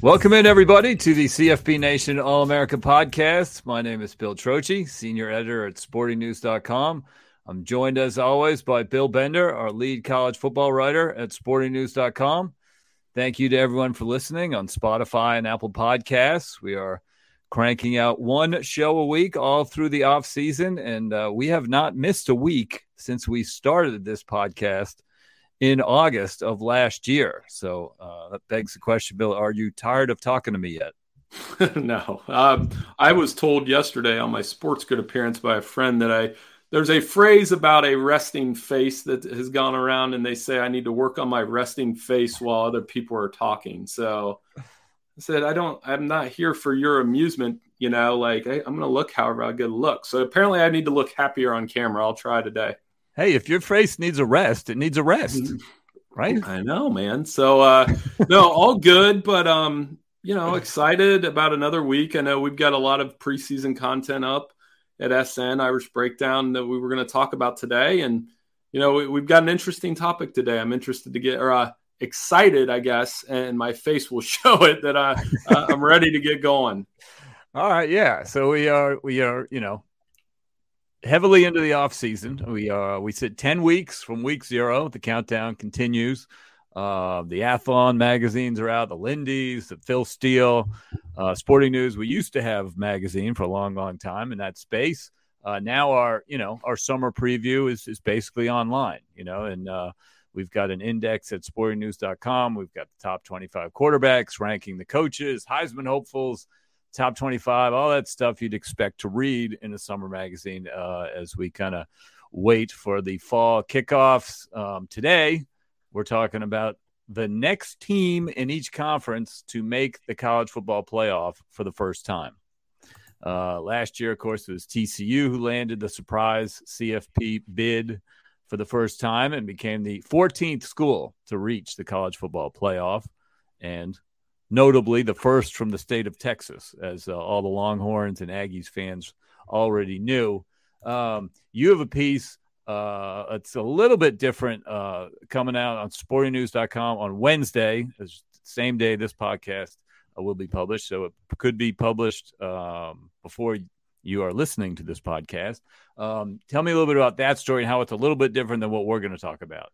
Welcome in, everybody, to the CFP Nation All America podcast. My name is Bill Trocchi, senior editor at sportingnews.com. I'm joined, as always, by Bill Bender, our lead college football writer at sportingnews.com. Thank you to everyone for listening on Spotify and Apple Podcasts. We are cranking out one show a week all through the off season, and uh, we have not missed a week since we started this podcast in August of last year. So uh, that begs the question, Bill, are you tired of talking to me yet? no. Um, I was told yesterday on my sports good appearance by a friend that I there's a phrase about a resting face that has gone around, and they say I need to work on my resting face while other people are talking. So I said, I don't, I'm not here for your amusement. You know, like I'm going to look however I a look. So apparently, I need to look happier on camera. I'll try today hey, if your face needs a rest, it needs a rest, right? I know, man. So uh no, all good, but um, you know, excited about another week. I know we've got a lot of preseason content up at SN Irish Breakdown that we were going to talk about today, and you know, we, have got an interesting topic today. I'm interested to get or uh, excited, I guess, and my face will show it that I uh, I'm ready to get going. All right, yeah. So we are we are you know heavily into the off season. We uh we sit ten weeks from week zero. The countdown continues. Uh, the Athlon magazines are out. The Lindy's, the Phil Steele, uh, Sporting News. We used to have magazine for a long, long time in that space. Uh, now our you know our summer preview is is basically online. You know, and uh, we've got an index at sportingnews.com. We've got the top twenty five quarterbacks ranking the coaches, Heisman hopefuls top 25, all that stuff you'd expect to read in a summer magazine uh, as we kind of wait for the fall kickoffs. Um, today, we're talking about the next team in each conference to make the college football playoff for the first time. Uh, last year, of course, it was TCU who landed the surprise CFP bid for the first time and became the 14th school to reach the college football playoff. And notably the first from the state of Texas, as uh, all the Longhorns and Aggies fans already knew. Um, you have a piece. Uh, it's a little bit different uh, coming out on sportingnews.com on Wednesday, same day this podcast uh, will be published. So it could be published um, before you are listening to this podcast. Um, tell me a little bit about that story and how it's a little bit different than what we're going to talk about.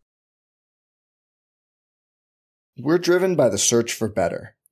We're driven by the search for better.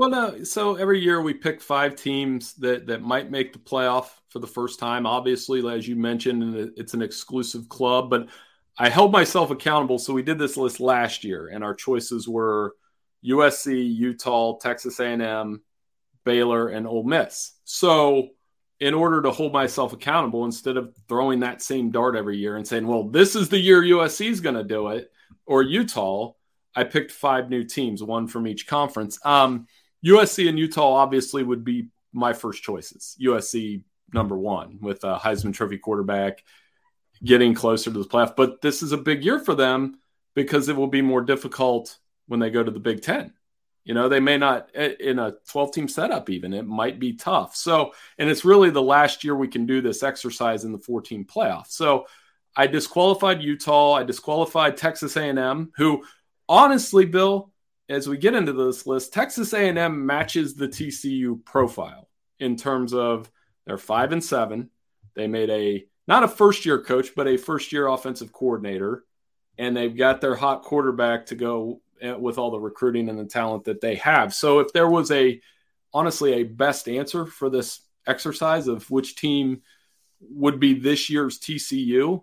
Well, no. So every year we pick five teams that that might make the playoff for the first time. Obviously, as you mentioned, it's an exclusive club, but I held myself accountable. So we did this list last year, and our choices were USC, Utah, Texas A&M, Baylor, and Ole Miss. So in order to hold myself accountable, instead of throwing that same dart every year and saying, "Well, this is the year USC is going to do it," or Utah, I picked five new teams, one from each conference. Um, USC and Utah obviously would be my first choices. USC number one with a Heisman Trophy quarterback getting closer to the playoff. But this is a big year for them because it will be more difficult when they go to the Big Ten. You know, they may not eh, in a 12 team setup, even it might be tough. So, and it's really the last year we can do this exercise in the 14 playoff. So, I disqualified Utah. I disqualified Texas A&M, who honestly, Bill, as we get into this list, Texas A&M matches the TCU profile in terms of they're five and seven. They made a not a first year coach, but a first year offensive coordinator, and they've got their hot quarterback to go eh, with all the recruiting and the talent that they have. So if there was a honestly a best answer for this exercise of which team would be this year's TCU,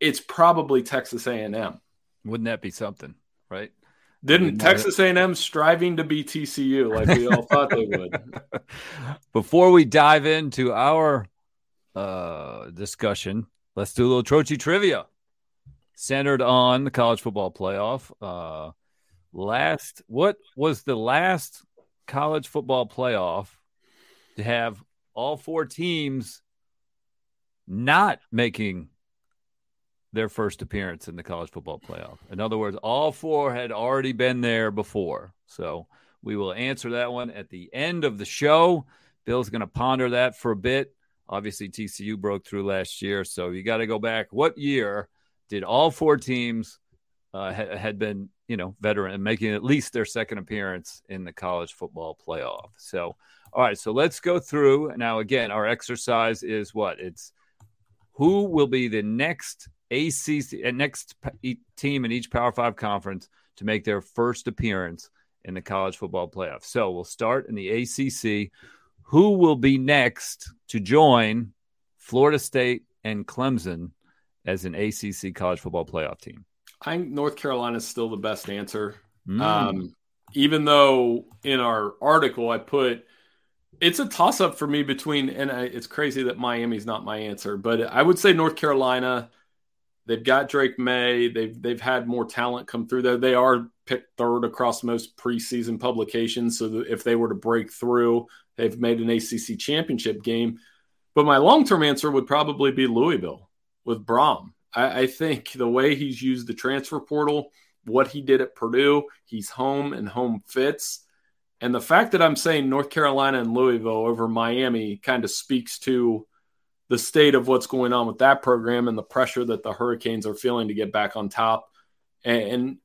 it's probably Texas A&M. Wouldn't that be something, right? Didn't Texas A&M striving to be TCU like we all thought they would? Before we dive into our uh, discussion, let's do a little Trocchi trivia centered on the college football playoff. Uh, last, what was the last college football playoff to have all four teams not making their first appearance in the college football playoff. In other words, all four had already been there before. So we will answer that one at the end of the show. Bill's going to ponder that for a bit. Obviously, TCU broke through last year. So you got to go back. What year did all four teams uh, ha- had been, you know, veteran and making at least their second appearance in the college football playoff? So, all right. So let's go through. Now, again, our exercise is what? It's who will be the next ACC, uh, next team in each Power Five conference to make their first appearance in the college football playoff. So we'll start in the ACC. Who will be next to join Florida State and Clemson as an ACC college football playoff team? I think North Carolina is still the best answer. Mm. Um, even though in our article I put it's a toss up for me between, and I, it's crazy that Miami's not my answer, but I would say North Carolina They've got Drake Maye. They've they've had more talent come through there. They are picked third across most preseason publications. So if they were to break through, they've made an ACC championship game. But my long term answer would probably be Louisville with Brohm. I, I think the way he's used the transfer portal, what he did at Purdue, he's home and home fits. And the fact that I'm saying North Carolina and Louisville over Miami kind of speaks to the state of what's going on with that program and the pressure that the Hurricanes are feeling to get back on top. And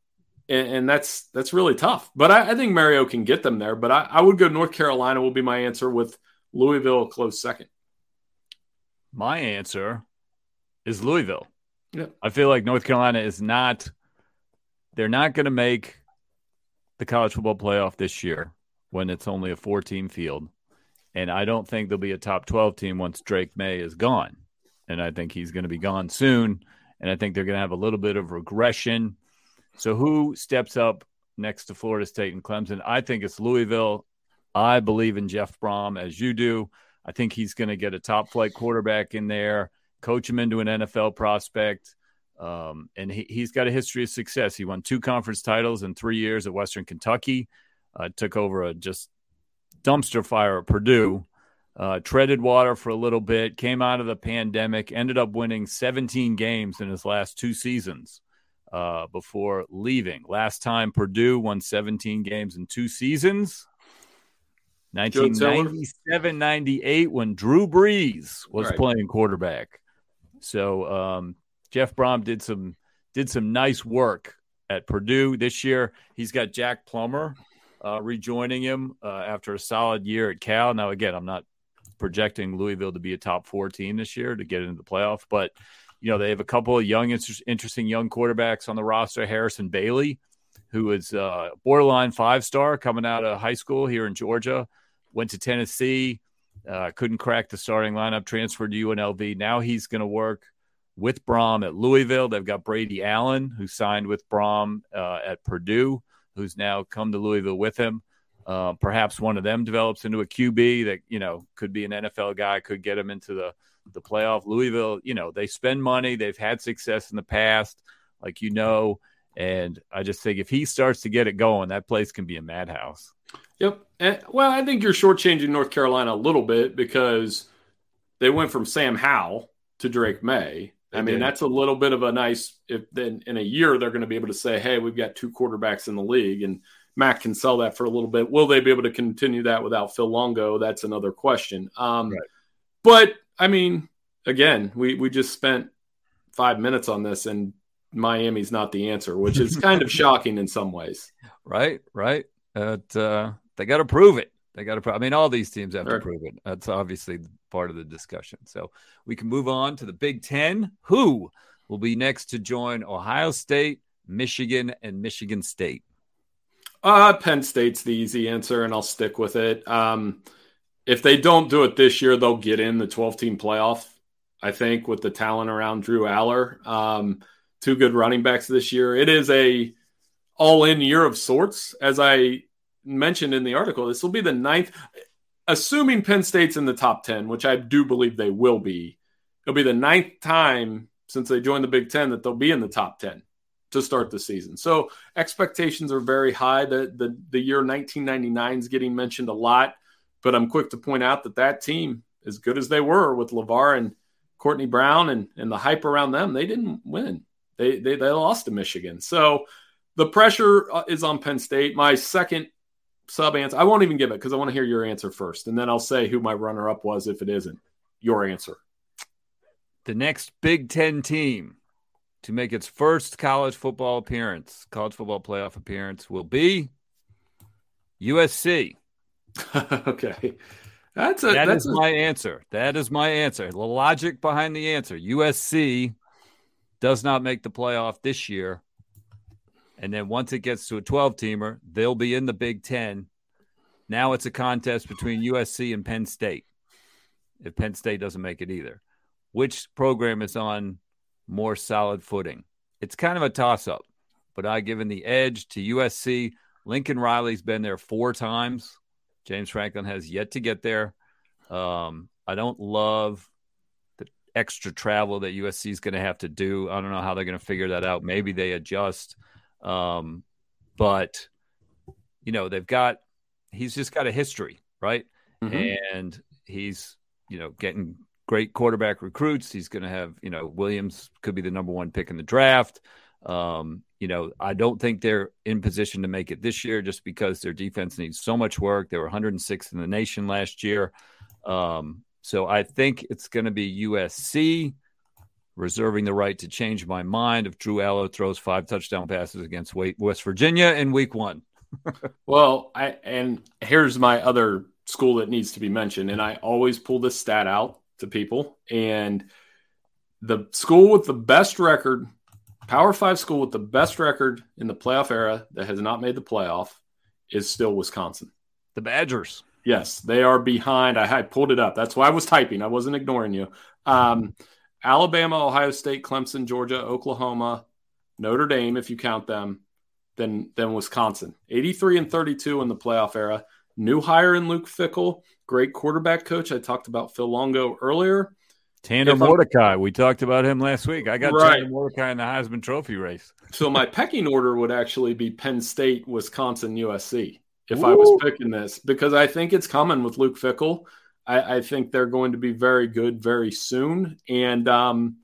and, and that's that's really tough. But I, I, think Mario can get them there. But I, I would go North Carolina will be my answer with Louisville a close second. My answer is Louisville. Yeah. I feel like North Carolina is not they're not going to make the college football playoff this year when it's only a four team field. And I don't think there'll be a top 12 team once Drake Maye is gone. And I think he's going to be gone soon. And I think they're going to have a little bit of regression. So who steps up next to Florida State and Clemson? I think it's Louisville. I believe in Jeff Brohm as you do. I think he's going to get a top flight quarterback in there, coach him into an NFL prospect. Um, and he, he's got a history of success. He won two conference titles in three years at Western Kentucky. Uh, took over a just dumpster fire at Purdue, uh, treaded water for a little bit, came out of the pandemic, ended up winning 17 games in his last two seasons uh, before leaving. Last time Purdue won 17 games in two seasons. 1997 98 when Drew Brees was right. playing quarterback. So um, Jeff Brohm did some did some nice work at Purdue this year. He's got Jack Plummer, uh, rejoining him uh, after a solid year at Cal. Now, again, I'm not projecting Louisville to be a top four team this year to get into the playoff, but you know, they have a couple of young, inter- interesting young quarterbacks on the roster. Harrison Bailey, who is a borderline five star coming out of high school here in Georgia, went to Tennessee, uh, couldn't crack the starting lineup, transferred to UNLV. Now he's going to work with Brohm at Louisville. They've got Brady Allen, who signed with Brohm uh, at Purdue, who's now come to Louisville with him. Uh, perhaps one of them develops into a QB that you know could be an NFL guy, could get him into the the playoff. Louisville, you know, they spend money. They've had success in the past, like you know. And I just think if he starts to get it going, that place can be a madhouse. Yep. And, well, I think you're shortchanging North Carolina a little bit because they went from Sam Howell to Drake Maye. They I mean, did. that's a little bit of a nice. If then in a year they're going to be able to say, "Hey, we've got two quarterbacks in the league," and Mack can sell that for a little bit. Will they be able to continue that without Phil Longo? That's another question. Um, right. But I mean, again, we we just spent five minutes on this, and Miami's not the answer, which is kind of shocking in some ways. Right, right. But, uh, they got to prove it. They got to. Pro- I mean, all these teams have sure. to prove it. That's obviously part of the discussion. So we can move on to the Big Ten. Who will be next to join Ohio State, Michigan, and Michigan State? Uh, Penn State's the easy answer, and I'll stick with it. Um, if they don't do it this year, they'll get in the 12 team playoff. I think with the talent around Drew Allar. um, two good running backs this year. It is a all in year of sorts, as I mentioned in the article. This will be the ninth, assuming Penn State's in the top 10, which I do believe they will be. It'll be the ninth time since they joined the Big Ten that they'll be in the top 10 to start the season. So expectations are very high. The, the, the year 1999 is getting mentioned a lot. But I'm quick to point out that that team, as good as they were with LaVar and Courtney Brown and, and the hype around them, they didn't win. They, they, they lost to Michigan. So the pressure uh, is on Penn State. My second sub answer, I won't even give it because I want to hear your answer first. And then I'll say who my runner up was if it isn't your answer. The next Big Ten team to make its first college football appearance, college football playoff appearance, will be USC. okay. That's a that that's is a... my answer. That is my answer. The logic behind the answer. USC does not make the playoff this year. And then once it gets to a 12 teamer, they'll be in the Big Ten. Now it's a contest between USC and Penn State. If Penn State doesn't make it either, which program is on more solid footing? It's kind of a toss up, but I given the edge to USC. Lincoln Riley's been there four times. James Franklin has yet to get there. Um, I don't love the extra travel that USC is going to have to do. I don't know how they're going to figure that out. Maybe they adjust. Um, but, you know, they've got, he's just got a history, right? Mm-hmm. And he's, you know, getting great quarterback recruits. He's going to have, you know, Williams could be the number one pick in the draft. Um, you know, I don't think they're in position to make it this year just because their defense needs so much work. They were 106th in the nation last year. Um, so I think it's going to be USC reserving the right to change my mind if Drew Allar throws five touchdown passes against West Virginia in week one. well, I, and here's my other school that needs to be mentioned. And I always pull this stat out to people. And the school with the best record Power Five school with the best record in the playoff era that has not made the playoff is still Wisconsin. The Badgers. Yes, they are behind. I, I pulled it up. That's why I was typing. I wasn't ignoring you. Um, Alabama, Ohio State, Clemson, Georgia, Oklahoma, Notre Dame, if you count them, then then Wisconsin. 83 and 32 in the playoff era. New hire in Luke Fickell, great quarterback coach. I talked about Phil Longo earlier. Tanner Mordecai. We talked about him last week. I got right. Tanner Mordecai in the Heisman Trophy race. So my pecking order would actually be Penn State, Wisconsin, USC if Ooh. I was picking this because I think it's coming with Luke Fickell. I, I think they're going to be very good very soon. And um,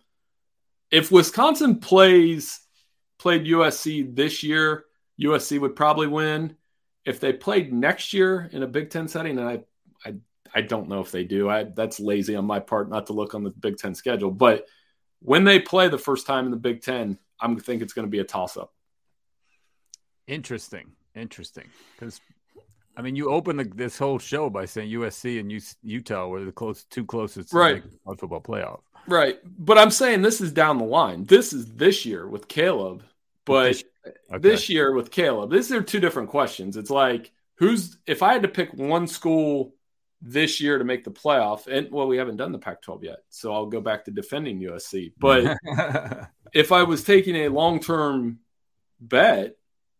if Wisconsin plays played USC this year, USC would probably win. If they played next year in a Big Ten setting, and I, I I don't know if they do. I, that's lazy on my part not to look on the Big Ten schedule. But when they play the first time in the Big Ten, I'm think it's going to be a toss up. Interesting, interesting. Because I mean, you open the, this whole show by saying USC and U, Utah were the close two closest right football playoff. Right. But I'm saying this is down the line. This is this year with Caleb. But this, okay. this year with Caleb, these are two different questions. It's like, who's, if I had to pick one school this year to make the playoff, and well, we haven't done the Pac 12 yet. So I'll go back to defending USC. But if I was taking a long term bet,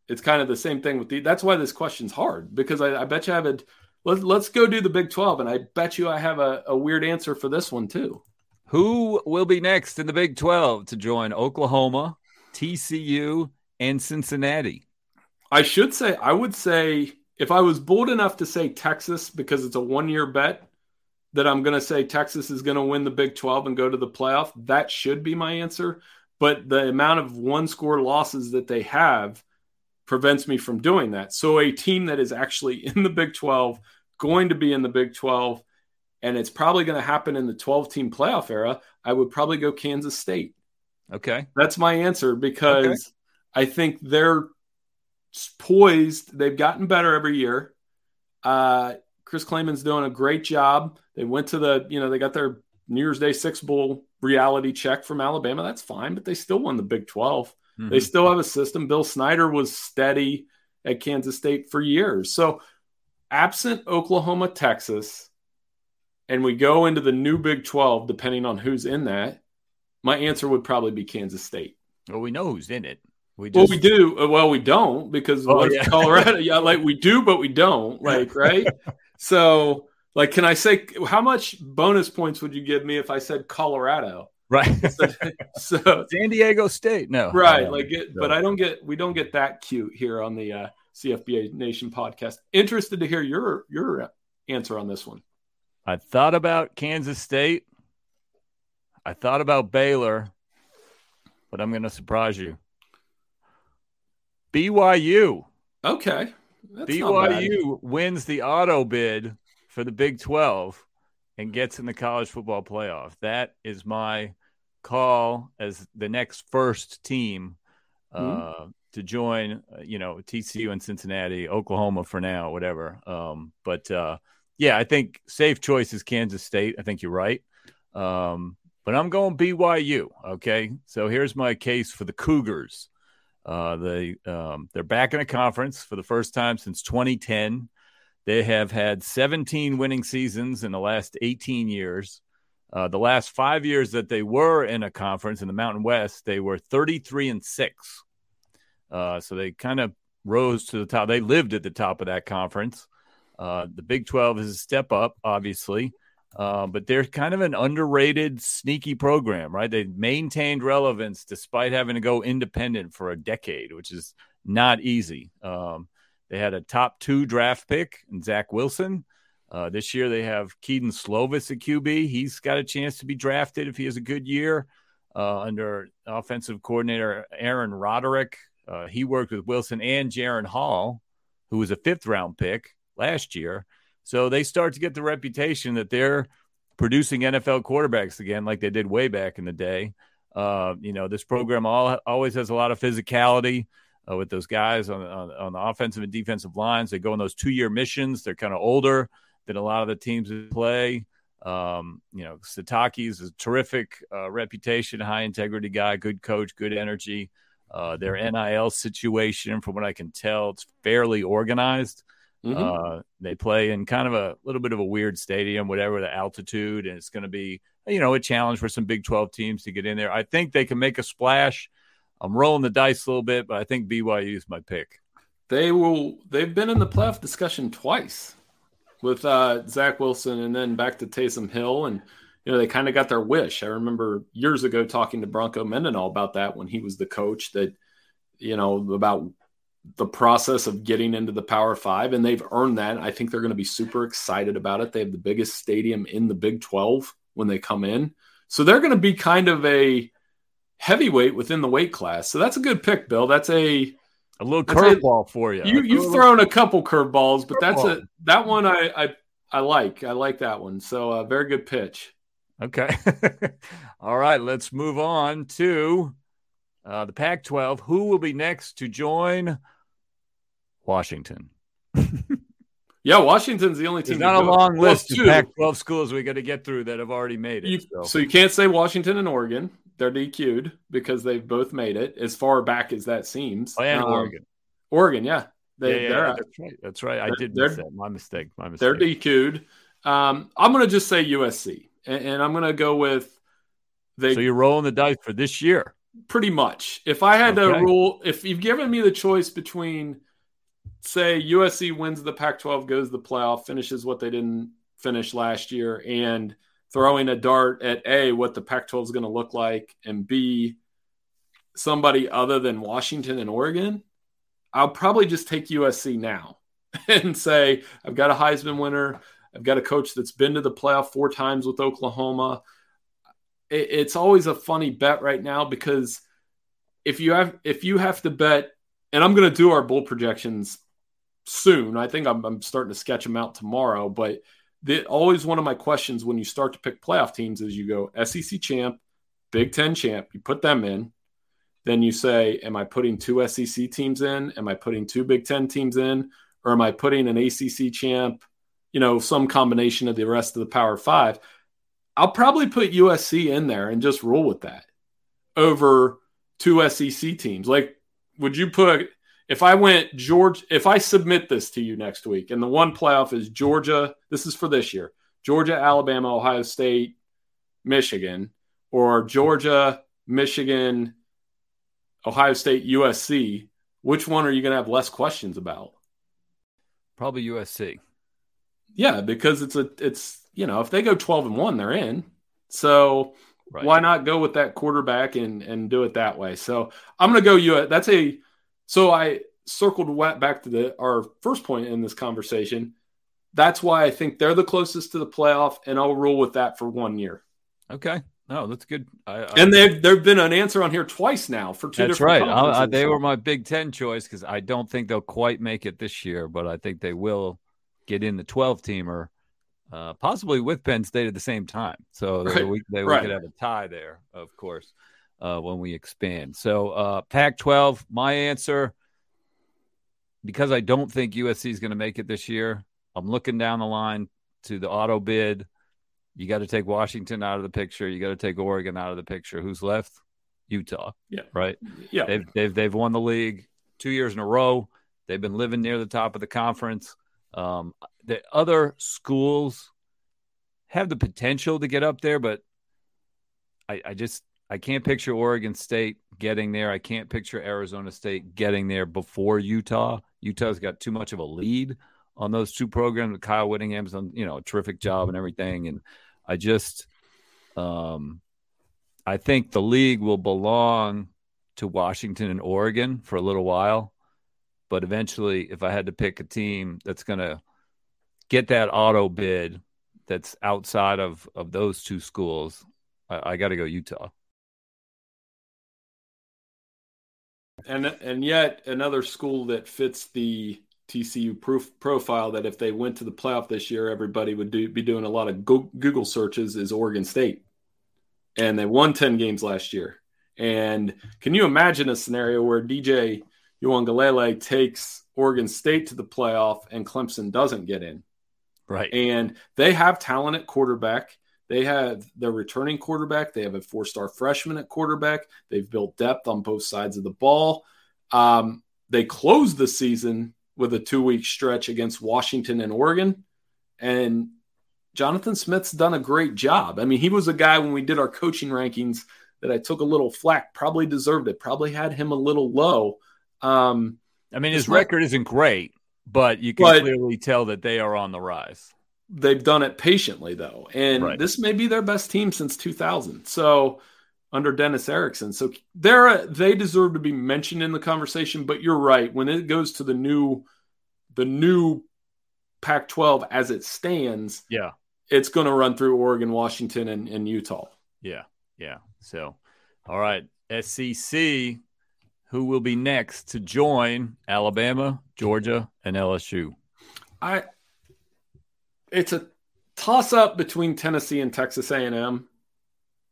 it's kind of the same thing with the. That's why this question's hard because I, I bet you I have a. Let, let's go do the Big 12, and I bet you I have a, a weird answer for this one too. Who will be next in the Big 12 to join Oklahoma, TCU, and Cincinnati? I should say, I would say, if I was bold enough to say Texas because it's a one year bet, that I'm going to say Texas is going to win the Big 12 and go to the playoff, that should be my answer. But the amount of one score losses that they have prevents me from doing that. So a team that is actually in the Big 12, going to be in the Big 12, and it's probably going to happen in the 12 team playoff era, I would probably go Kansas State. Okay. That's my answer because okay. I think they're poised. They've gotten better every year. Uh, Chris Klieman's doing a great job. They went to the, you know, they got their New Year's Day Six Bowl reality check from Alabama. That's fine, but they still won the Big 12. Mm-hmm. They still have a system. Bill Snyder was steady at Kansas State for years. So, absent Oklahoma, Texas, and we go into the new Big 12, depending on who's in that, my answer would probably be Kansas State. Well, we know who's in it. We just... Well, we do. Uh, well, we don't because oh, yeah. Colorado. yeah, like we do, but we don't. Like, right? so, like, can I say how much bonus points would you give me if I said Colorado? Right. so, so San Diego State. No. Right. Like it, no. but I don't get we don't get that cute here on the uh, CFBA Nation podcast. Interested to hear your your answer on this one. I thought about Kansas State. I thought about Baylor, but I'm going to surprise you. BYU. Okay. That's BYU wins the auto bid for the Big 12 and gets in the college football playoff. That is my call as the next first team uh, mm-hmm. to join, uh, you know, TCU and Cincinnati, Oklahoma for now, whatever. Um, but uh, yeah, I think safe choice is Kansas State. I think you're right. Um, but I'm going BYU. Okay. So here's my case for the Cougars. Uh, they um, they're back in a conference for the first time since 2010. They have had 17 winning seasons in the last 18 years. Uh, the last five years that they were in a conference in the Mountain West, they were 33 and six. Uh, so they kind of rose to the top. They lived at the top of that conference. Uh, the Big 12 is a step up, obviously, uh, but they're kind of an underrated, sneaky program, right? They maintained relevance despite having to go independent for a decade, which is not easy. Um, they had a top two draft pick Zach Wilson. Uh, this year they have Kedon Slovis at QB. He's got a chance to be drafted if he has a good year uh, under offensive coordinator Aaron Roderick. Uh, he worked with Wilson and Jaren Hall, who was a fifth round pick last year. So they start to get the reputation that they're producing NFL quarterbacks again, like they did way back in the day. Uh, you know, this program all, always has a lot of physicality uh, with those guys on, on, on, the offensive and defensive lines. They go on those two year missions. They're kind of older than a lot of the teams that play. Um, you know, Sitake's a terrific uh, reputation, high integrity guy, good coach, good energy. Uh, their NIL situation, from what I can tell, it's fairly organized. Mm-hmm. Uh, they play in kind of a little bit of a weird stadium, whatever the altitude, and it's going to be, you know, a challenge for some Big 12 teams to get in there. I think they can make a splash. I'm rolling the dice a little bit, but I think BYU is my pick. They will. They've been in the playoff discussion twice with uh, Zach Wilson, and then back to Taysom Hill, and you know they kind of got their wish. I remember years ago talking to Bronco Mendenhall about that when he was the coach. That you know about the process of getting into the Power Five, and they've earned that. I think they're going to be super excited about it. They have the biggest stadium in the Big 12 when they come in. So they're going to be kind of a heavyweight within the weight class. So that's a good pick, Bill. That's a a little curveball for you. You you've thrown a couple curveballs, but that's a that one I I I like. I like that one. So a uh, very good pitch. Okay. All right, let's move on to uh, the Pac 12. Who will be next to join Washington? Yeah, Washington's the only team. There's not a long list of Pac-12 schools we got to get through that have already made it. You, so. so. you can't say Washington and Oregon. They're DQ'd because they've both made it as far back as that seems. Oh, and um, Oregon. Oregon, yeah. They, yeah, yeah, that's right. That's right. I did miss that. My mistake. My mistake. They're DQ'd. Um, I'm going to just say USC, and, and I'm going to go with. They, so you're rolling the dice for this year. Pretty much. If I had okay. to rule, if you've given me the choice between, say, USC wins the Pac-12, goes the playoff, finishes what they didn't finish last year, and throwing a dart at a what the Pac-12 is going to look like, and b somebody other than Washington and Oregon, I'll probably just take USC now and say I've got a Heisman winner. I've got a coach that's been to the playoff four times with Oklahoma. It's always a funny bet right now because if you have if you have to bet, and I'm going to do our bowl projections soon. I think I'm, I'm starting to sketch them out tomorrow. But the, always one of my questions when you start to pick playoff teams is you go SEC champ, Big Ten champ, you put them in. Then you say, Am I putting two SEC teams in? Am I putting two Big Ten teams in? Or am I putting an ACC champ, you know, some combination of the rest of the Power Five? I'll probably put USC in there and just roll with that over two SEC teams. Like, would you put if I went George, if I submit this to you next week, and the one playoff is Georgia, this is for this year Georgia, Alabama, Ohio State, Michigan, or Georgia, Michigan, Ohio State, USC, which one are you going to have less questions about? Probably USC. Yeah, because it's a, it's, you know, if they go 12 and 1, they're in. So right. why not go with that quarterback and, and do it that way? So I'm going to go you. That's a, so I circled back to the our first point in this conversation. That's why I think they're the closest to the playoff, and I'll rule with that for one year. Okay. No, that's good. I, I, and they've there've been an answer on here twice now for two. That's right. I, they were my Big Ten choice because I don't think they'll quite make it this year, but I think they will get in the twelve teamer, uh, possibly with Penn State at the same time. So right. we, they, right. we could have a tie there, of course uh, when we expand. So, uh, Pac 12, my answer, because I don't think USC is going to make it this year, I'm looking down the line to the auto bid. You got to take Washington out of the picture. You got to take Oregon out of the picture. Who's left? Utah. Yeah. Right. Yeah. They've they've they've won the league two years in a row. They've been living near the top of the conference. Um, the other schools have the potential to get up there, but I, I just I can't picture Oregon State getting there. I can't picture Arizona State getting there before Utah. Utah's got too much of a lead on those two programs. Kyle Whittingham's done, you know, a terrific job and everything. And I just, um, I think the league will belong to Washington and Oregon for a little while. But eventually, if I had to pick a team that's going to get that auto bid that's outside of, of those two schools, I, I got to go Utah. And and yet another school that fits the TCU proof profile that if they went to the playoff this year, everybody would do, be doing a lot of Google searches is Oregon State, and they won ten games last year. And can you imagine a scenario where DJ Uiagalelei takes Oregon State to the playoff and Clemson doesn't get in? Right. And they have talent at quarterback. They have their returning quarterback. They have a four star freshman at quarterback. They've built depth on both sides of the ball. Um, they closed the season with a two week stretch against Washington and Oregon. And Jonathan Smith's done a great job. I mean, he was a guy when we did our coaching rankings that I took a little flack, probably deserved it, probably had him a little low. Um, I mean, his record isn't great, but you can but, clearly tell that they are on the rise they've done it patiently though, and right. this may be their best team since 2000. So under Dennis Erickson, so they're they deserve to be mentioned in the conversation. But you're right when it goes to the new the new Pac-12 as it stands. Yeah, it's going to run through Oregon, Washington, and, and Utah. Yeah, yeah. So, all right, SEC. Who will be next to join Alabama, Georgia, and LSU? I it's a toss up between Tennessee and Texas A&M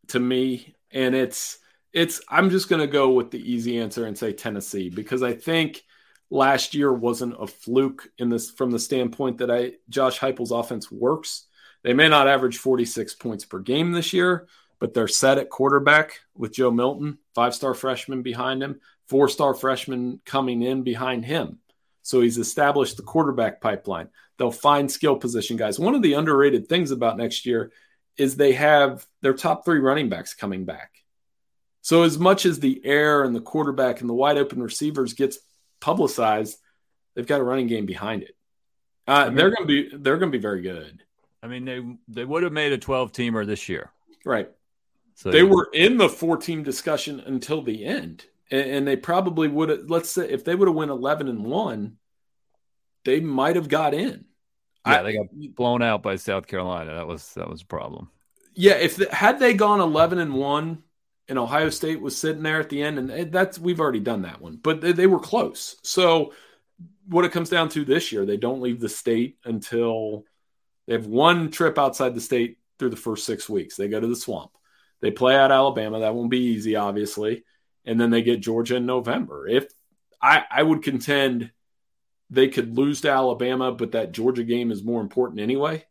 to me and it's it's I'm just going to go with the easy answer and say Tennessee because I think last year wasn't a fluke in this from the standpoint that I Josh Heupel's offense works. They may not average 46 points per game this year, but they're set at quarterback with Joe Milton, five-star freshman behind him, four-star freshman coming in behind him. So he's established the quarterback pipeline. They'll find skill position guys. One of the underrated things about next year is they have their top 3 running backs coming back. So as much as the air and the quarterback and the wide open receivers gets publicized, they've got a running game behind it. Uh, they're going to be they're going to be very good. I mean, they they would have made a 12 teamer this year, right? So they were in the four team discussion until the end, and, and they probably would have. Let's say if they would have went 11 and one, they might have got in. Yeah, I, they got blown out by South Carolina. That was that was a problem. Yeah, if the, had they gone 11 and one, and Ohio State was sitting there at the end, and that's we've already done that one, but they, they, were close. So what it comes down to this year, they don't leave the state until they have one trip outside the state through the first six weeks. They go to the swamp. They play at Alabama. That won't be easy, obviously, and then they get Georgia in November. If I, I would contend they could lose to Alabama, but that Georgia game is more important anyway.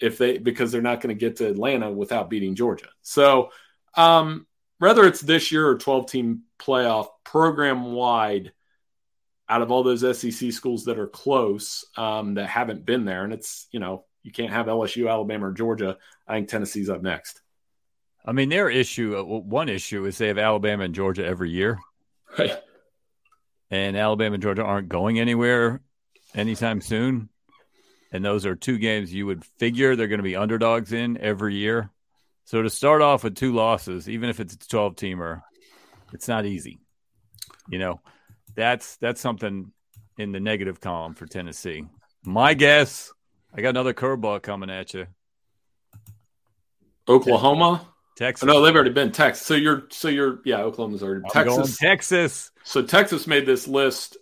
If they because they're not going to get to Atlanta without beating Georgia. So um, whether it's this year or 12 team playoff program wide out of all those SEC schools that are close um, that haven't been there, and it's you know you can't have LSU, Alabama, or Georgia. I think Tennessee's up next. I mean, their issue, uh, one issue is they have Alabama and Georgia every year, right? And Alabama and Georgia aren't going anywhere anytime soon. And those are two games you would figure they're going to be underdogs in every year. So to start off with two losses, even if it's a 12 teamer, it's not easy. You know, that's that's something in the negative column for Tennessee. My guess, I got another curveball coming at you. Oklahoma, Texas. Oh, no, they've already been Texas. So you're so you're yeah, Oklahoma's already I'm Texas. Texas. So Texas made this list,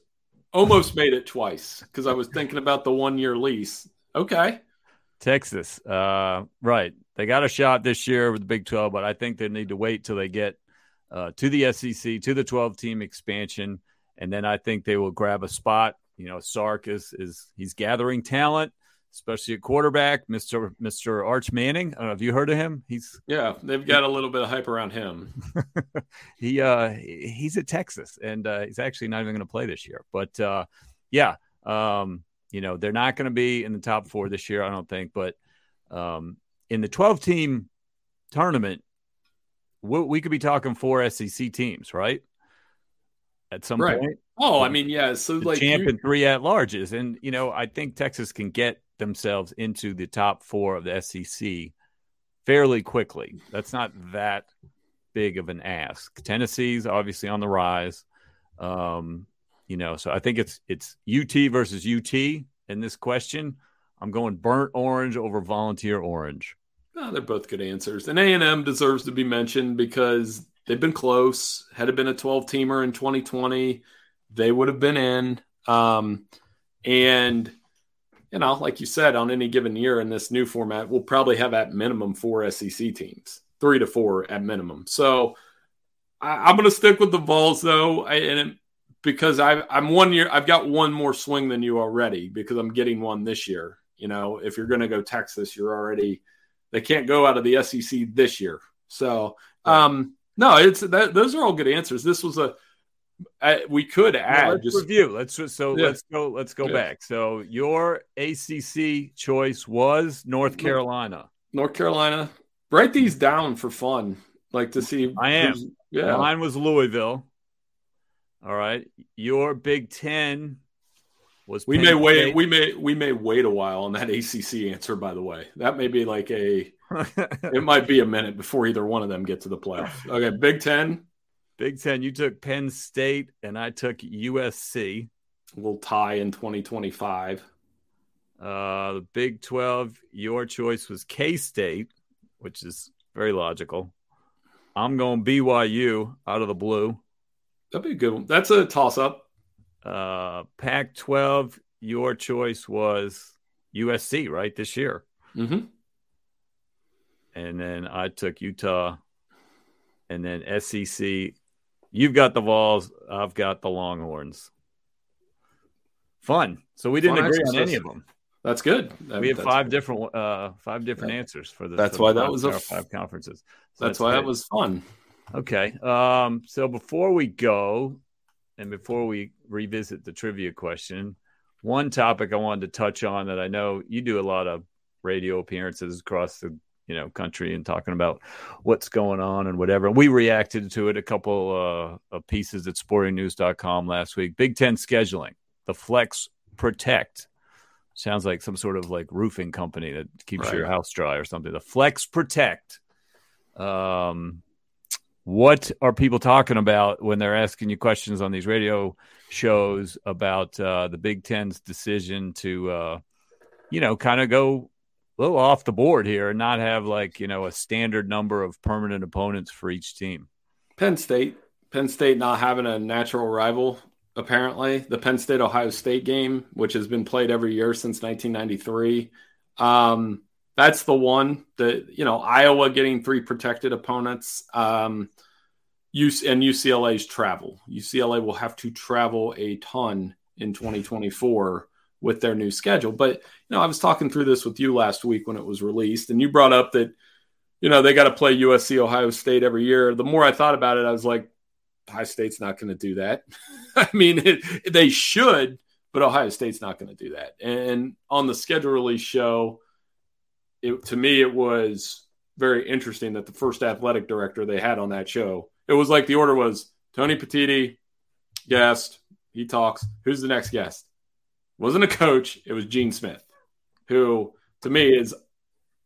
almost made it twice because I was thinking about the one year lease. Okay. Texas. Uh, right. They got a shot this year with the Big 12, but I think they need to wait till they get uh, to the SEC, to the 12 team expansion. And then I think they will grab a spot. You know, Sark is, is he's gathering talent, especially at quarterback, Mr. Mr. Arch Manning. I don't know if you heard of him. He's yeah, they've got a little bit of hype around him. he uh he's at Texas and uh, he's actually not even going to play this year. But uh, yeah, um, you know, they're not going to be in the top four this year, I don't think. But um, in the 12 team tournament, we, we, could be talking four SEC teams, right? At some right. point. Oh, I mean, yeah. So the like champ and three at larges, and you know, I think Texas can get themselves into the top four of the SEC fairly quickly. That's not that big of an ask. Tennessee's obviously on the rise. Um, you know, so I think it's it's UT versus UT in this question. I'm going burnt orange over volunteer orange. Oh, they're both good answers. And A&M deserves to be mentioned because they've been close. Had it been a 12 teamer in 2020, they would have been in. Um, and, you know, like you said, on any given year in this new format, we'll probably have at minimum four SEC teams, three to four at minimum. So I, am going to stick with the Vols, though. I, and it, because I, I'm one year, I've got one more swing than you already because I'm getting one this year. You know, if you're going to go Texas, you're already they can't go out of the SEC this year. So, um, no, it's that those are all good answers. This was a I, we could add let's just review. Let's so yeah. let's go let's go yeah. back. So your ACC choice was North Carolina. North Carolina. Write these down for fun, like to see. I am. Yeah, mine was Louisville. All right, your Big Ten was we may State. wait we may we may wait a while on that ACC answer. By the way, that may be like a it might be a minute before either one of them get to the playoff. Okay, Big Ten. Big Ten. You took Penn State, and I took USC. We'll tie in 2025. Uh, the Big 12, your choice was K State, which is very logical. I'm going BYU out of the blue. That'd be a good one. That's a toss up. Uh, Pac 12, your choice was USC, right? This year. Mm-hmm. And then I took Utah. And then SEC, you've got the Vols, I've got the Longhorns. Fun. So we didn't Fun agree on any of them. That's good. That- We have five good. different uh five different answers for the That's for why the that was a f- five conferences. So That's why good. it was fun. Okay. Um, so before we go, and before we revisit the trivia question, one topic I wanted to touch on that I know you do a lot of radio appearances across the you know country and talking about what's going on and whatever. We reacted to it a couple uh, of pieces at sportingnews.com last week. Big Ten scheduling, the Flex Protect. Sounds like some sort of like roofing company that keeps Right. your house dry or something. The Flex Protect. Um, what are people talking about when they're asking you questions on these radio shows about uh, the Big Ten's decision to, uh, you know, kind of go little off the board here and not have like you know a standard number of permanent opponents for each team? Penn State. Penn State not having a natural rival, apparently. The Penn State Ohio State game, which has been played every year since 1993. Um, that's the one that, you know, Iowa getting three protected opponents. Um, and UCLA's travel. UCLA will have to travel a ton in 2024 with their new schedule. But, you know, I was talking through this with you last week when it was released, and you brought up that you know, they got to play USC, Ohio State every year. The more I thought about it, I was like, Ohio State's not going to do that. I mean, it, they should, but Ohio State's not going to do that. And on the schedule release show, it, to me, it was very interesting that the first athletic director they had on that show, it was like the order was Tony Petitti, guest, he talks. Who's the next guest? Wasn't a coach, it was Gene Smith, who to me is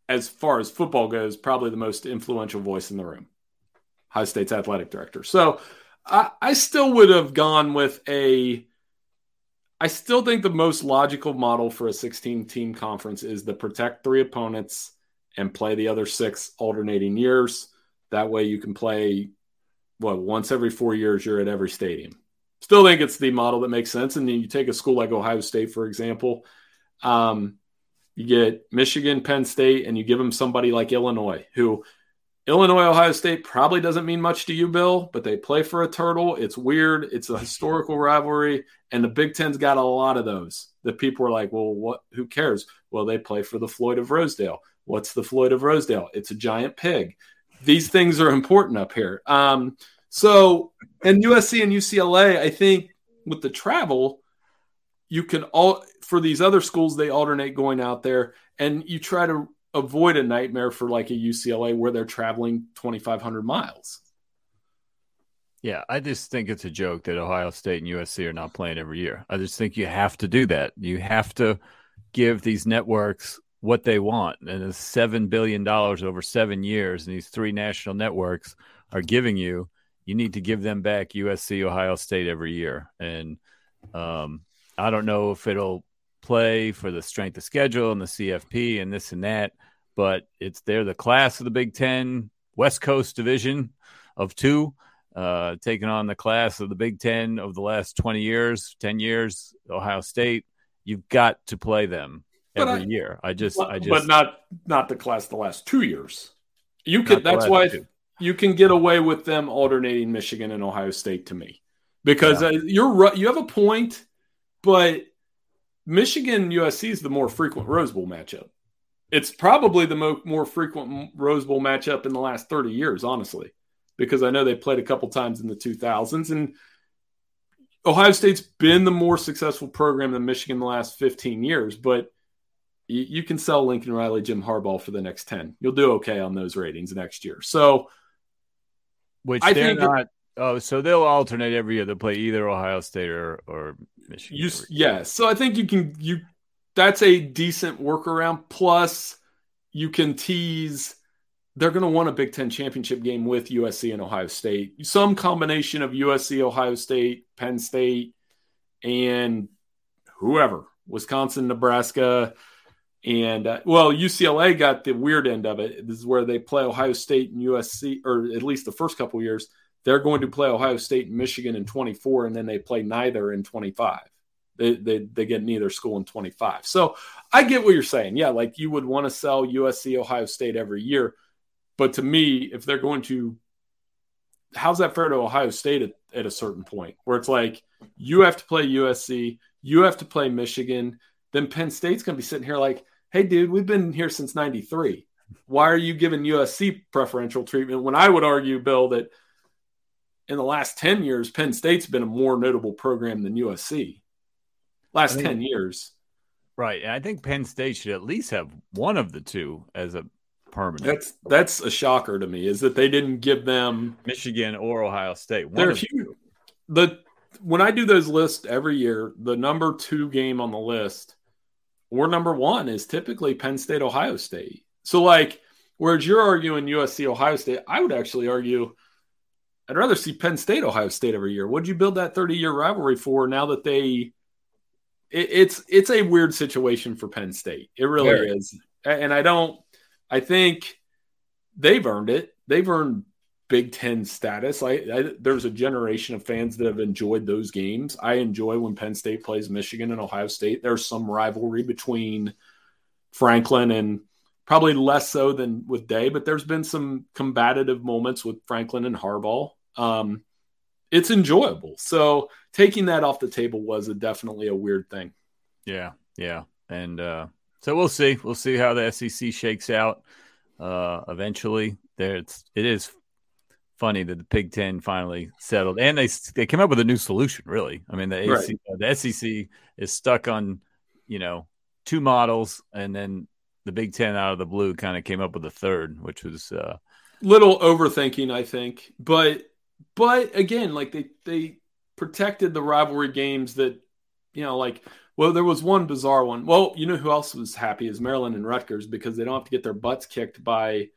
as far as football goes, probably the most influential voice in the room. Ohio State's athletic director. So I, I still would have gone with a. I still think the most logical model for a 16 team conference is to protect three opponents and play the other six alternating years. That way you can play, what, once every four years, you're at every stadium. Still think it's the model that makes sense. And then you take a school like Ohio State, for example. Um, you get Michigan, Penn State, and you give them somebody like Illinois, who Illinois, Ohio State probably doesn't mean much to you, Bill, but they play for a turtle. It's weird. It's a historical rivalry, and the Big Ten's got a lot of those. That people are like, well, what? Who cares? Well, they play for the Floyd of Rosedale. What's the Floyd of Rosedale? It's a giant pig. These things are important up here. Um, so, and USC and UCLA, I think with the travel, you can all for these other schools they alternate going out there and you try to avoid a nightmare for like a UCLA where they're traveling 2500 miles. Yeah, I just think it's a joke that Ohio State and USC are not playing every year. I just think you have to do that. You have to give these networks what they want. And it's $7 billion over seven years, and these three national networks are giving you, you need to give them back USC, Ohio State every year. And um, I don't know if it'll play for the strength of schedule and the CFP and this and that, but it's they're the class of the Big Ten West Coast division of two uh, taking on the class of the Big Ten of the last 20 years, 10 years, Ohio State. You've got to play them every I- year. I just, But, I just, but not not the class the last 2 years. You can that's why two. You can get away with them alternating Michigan and Ohio State to me. Because uh, you're right, you have a point, but Michigan USC is the more frequent Rose Bowl matchup. It's probably the mo- more frequent Rose Bowl matchup in the last 30 years, honestly, because I know they played a couple times in the 2000s. And Ohio State's been the more successful program than Michigan the last 15 years, but you, you can sell Lincoln Riley, Jim Harbaugh for the next 10. You'll do okay on those ratings next year. So, which I they're think it- not. oh, so they'll alternate every year. They'll play either Ohio State or, or Michigan. You yeah, so I think you can you that's a decent workaround. Plus, you can tease they're going to want a Big Ten championship game with USC and Ohio State. Some combination of USC, Ohio State, Penn State, and whoever Wisconsin, Nebraska, and uh, well, UCLA got the weird end of it. This is where they play Ohio State and USC, or at least the first couple years. They're going to play Ohio State and Michigan in 24, and then they play neither in 25. They, they, they get neither school in 25. So I get what you're saying. Yeah, like you would want to sell USC, Ohio State every year. But to me, if they're going to, how's that fair to Ohio State at, at a certain point where it's like you have to play USC, You have to play Michigan. Then Penn State's going to be sitting here like, hey, dude, we've been here since 93. Why are you giving USC preferential treatment when I would argue, Bill, that in the last 10 years, Penn State's been a more notable program than USC? Last I mean, 10 years. Right. And I think Penn State should at least have one of the two as a permanent. That's that's a shocker to me is that they didn't give them Michigan or Ohio State. One huge. The when I do those lists every year, the number two game on the list or number one is typically Penn State, Ohio State. So like, whereas you're arguing USC, Ohio State, I would actually argue I'd rather see Penn State, Ohio State every year. What'd you build that 30 year rivalry for? Now that they, it, it's it's a weird situation for Penn State. It really Very. is, and I don't. I think they've earned it. They've earned Big Ten status. I, I there's a generation of fans that have enjoyed those games. I enjoy when Penn State plays Michigan and Ohio State. There's some rivalry between Franklin and probably less so than with Day, but there's been some combative moments with Franklin and Harbaugh. Um, it's enjoyable. So taking that off the table was a, definitely a weird thing. Yeah, yeah, and uh, so we'll see. We'll see how the SEC shakes out. Uh, eventually, there it's it is funny that the Big Ten finally settled, and they they came up with a new solution. Really, I mean the Right. AC, the SEC is stuck on you know two models, and then the Big Ten out of the blue kind of came up with a third, which was uh, little overthinking, I think. But but again, like they they protected the rivalry games that you know, like well, there was one bizarre one. Well, you know who else was happy is Maryland and Rutgers because they don't have to get their butts kicked by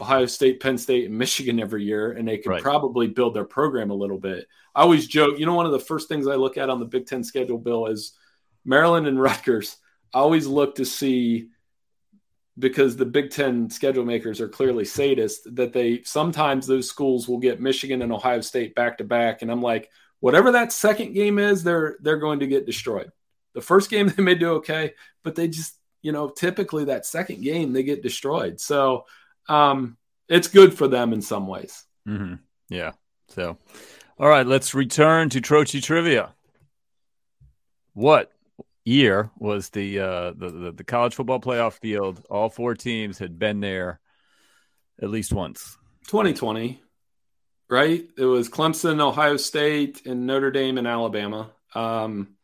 Ohio State, Penn State, and Michigan every year, and they could Right. probably build their program a little bit. I always joke, you know, one of the first things I look at on the Big Ten schedule, Bill, is Maryland and Rutgers. I always look to see because the Big Ten schedule makers are clearly sadists that they sometimes those schools will get Michigan and Ohio State back to back, and I'm like, whatever that second game is, they're they're going to get destroyed. The first game they may do okay, but they just you know typically that second game they get destroyed. So um, it's good for them in some ways. hmm Yeah. So, all right, let's return to Trocchi trivia. What year was the uh, the, the the college football playoff field? All four teams had been there at least once. 2020, right? It was Clemson, Ohio State, and Notre Dame and Alabama. Um,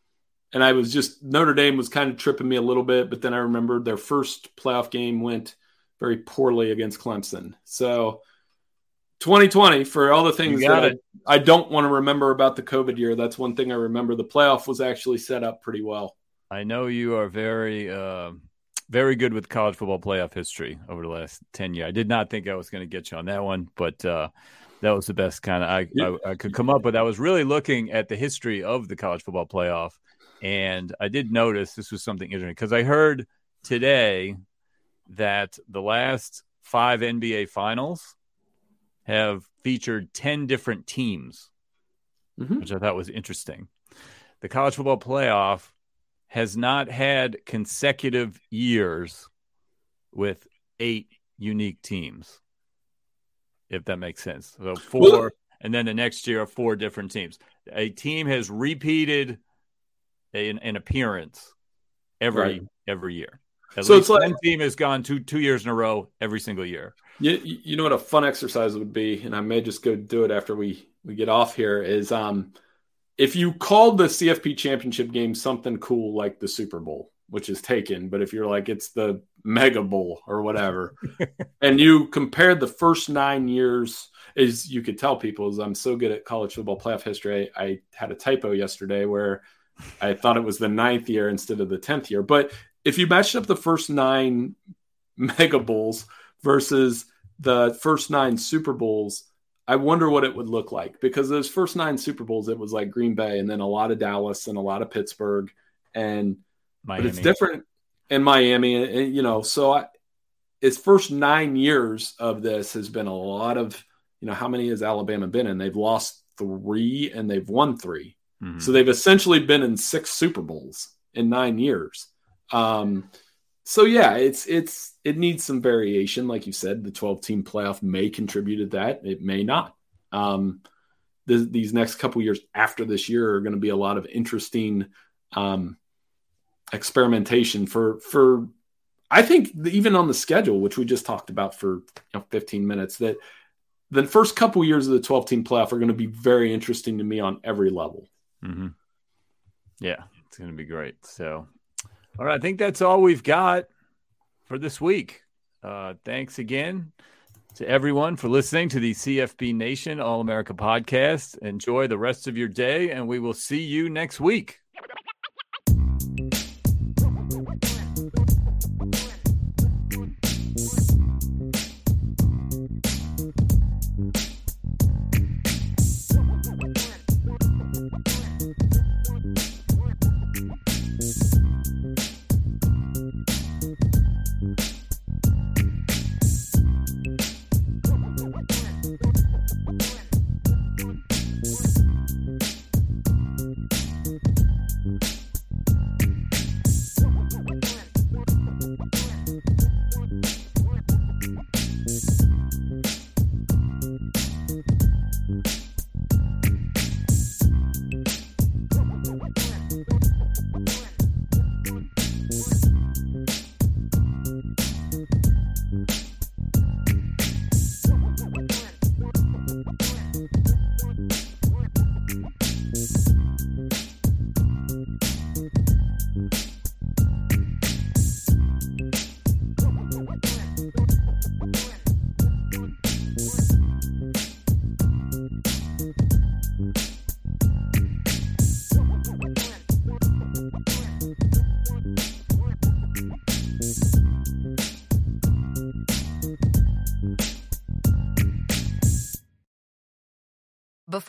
and I was just Notre Dame was kind of tripping me a little bit, but then I remembered their first playoff game went very poorly against Clemson. So 2020 for all the things that it. I, I don't want to remember about the COVID year. That's one thing I remember. The playoff was actually set up pretty well. I know you are very uh, very good with college football playoff history over the last ten years. I did not think I was going to get you on that one, but uh, that was the best kind of I, Yeah. I I could come up with. I was really looking at the history of the college football playoff, and I did notice this was something interesting because I heard today that the last five NBA finals have featured ten different teams Mhm. which I thought was interesting. The college football playoff has not had consecutive years with eight unique teams, if that makes sense. So four, and then the next year, four different teams. A team has repeated an, an appearance every Right. every year. At So it's like- one team has gone two two years in a row every single year. You, you know what a fun exercise would be, and I may just go do it after we we get off here. Is um, if you called the CFP championship game something cool like the Super Bowl, which is taken, but if you're like it's the Mega Bowl or whatever, and you compared the first nine years, as you could tell people, is I'm so good at college football playoff history. I, I had a typo yesterday where I thought it was the ninth year instead of the tenth year, but if you matched up the first nine Mega Bowls versus the first nine Super Bowls, I wonder what it would look like because those first nine Super Bowls, it was like Green Bay and then a lot of Dallas and a lot of Pittsburgh, and Miami. but it's different in Miami, and, you know. So I, its first nine years of this has been a lot of, you know, how many has Alabama been in? They've lost three and they've won 3 Mhm. so they've essentially been in six Super Bowls in nine years. Um, so yeah, it's it's it needs some variation, like you said. The 12 team playoff may contribute to that. It may not. Um, th- these next couple years after this year are going to be a lot of interesting um, experimentation for for I think even on the schedule, which we just talked about for you know, 15 minutes, that the first couple years of the 12 team playoff are going to be very interesting to me on every level. Mm-hmm. Yeah, it's going to be great. So, all right, I think that's all we've got for this week. Uh, thanks again to everyone for listening to the CFB Nation All America podcast. Enjoy the rest of your day, and we will see you next week.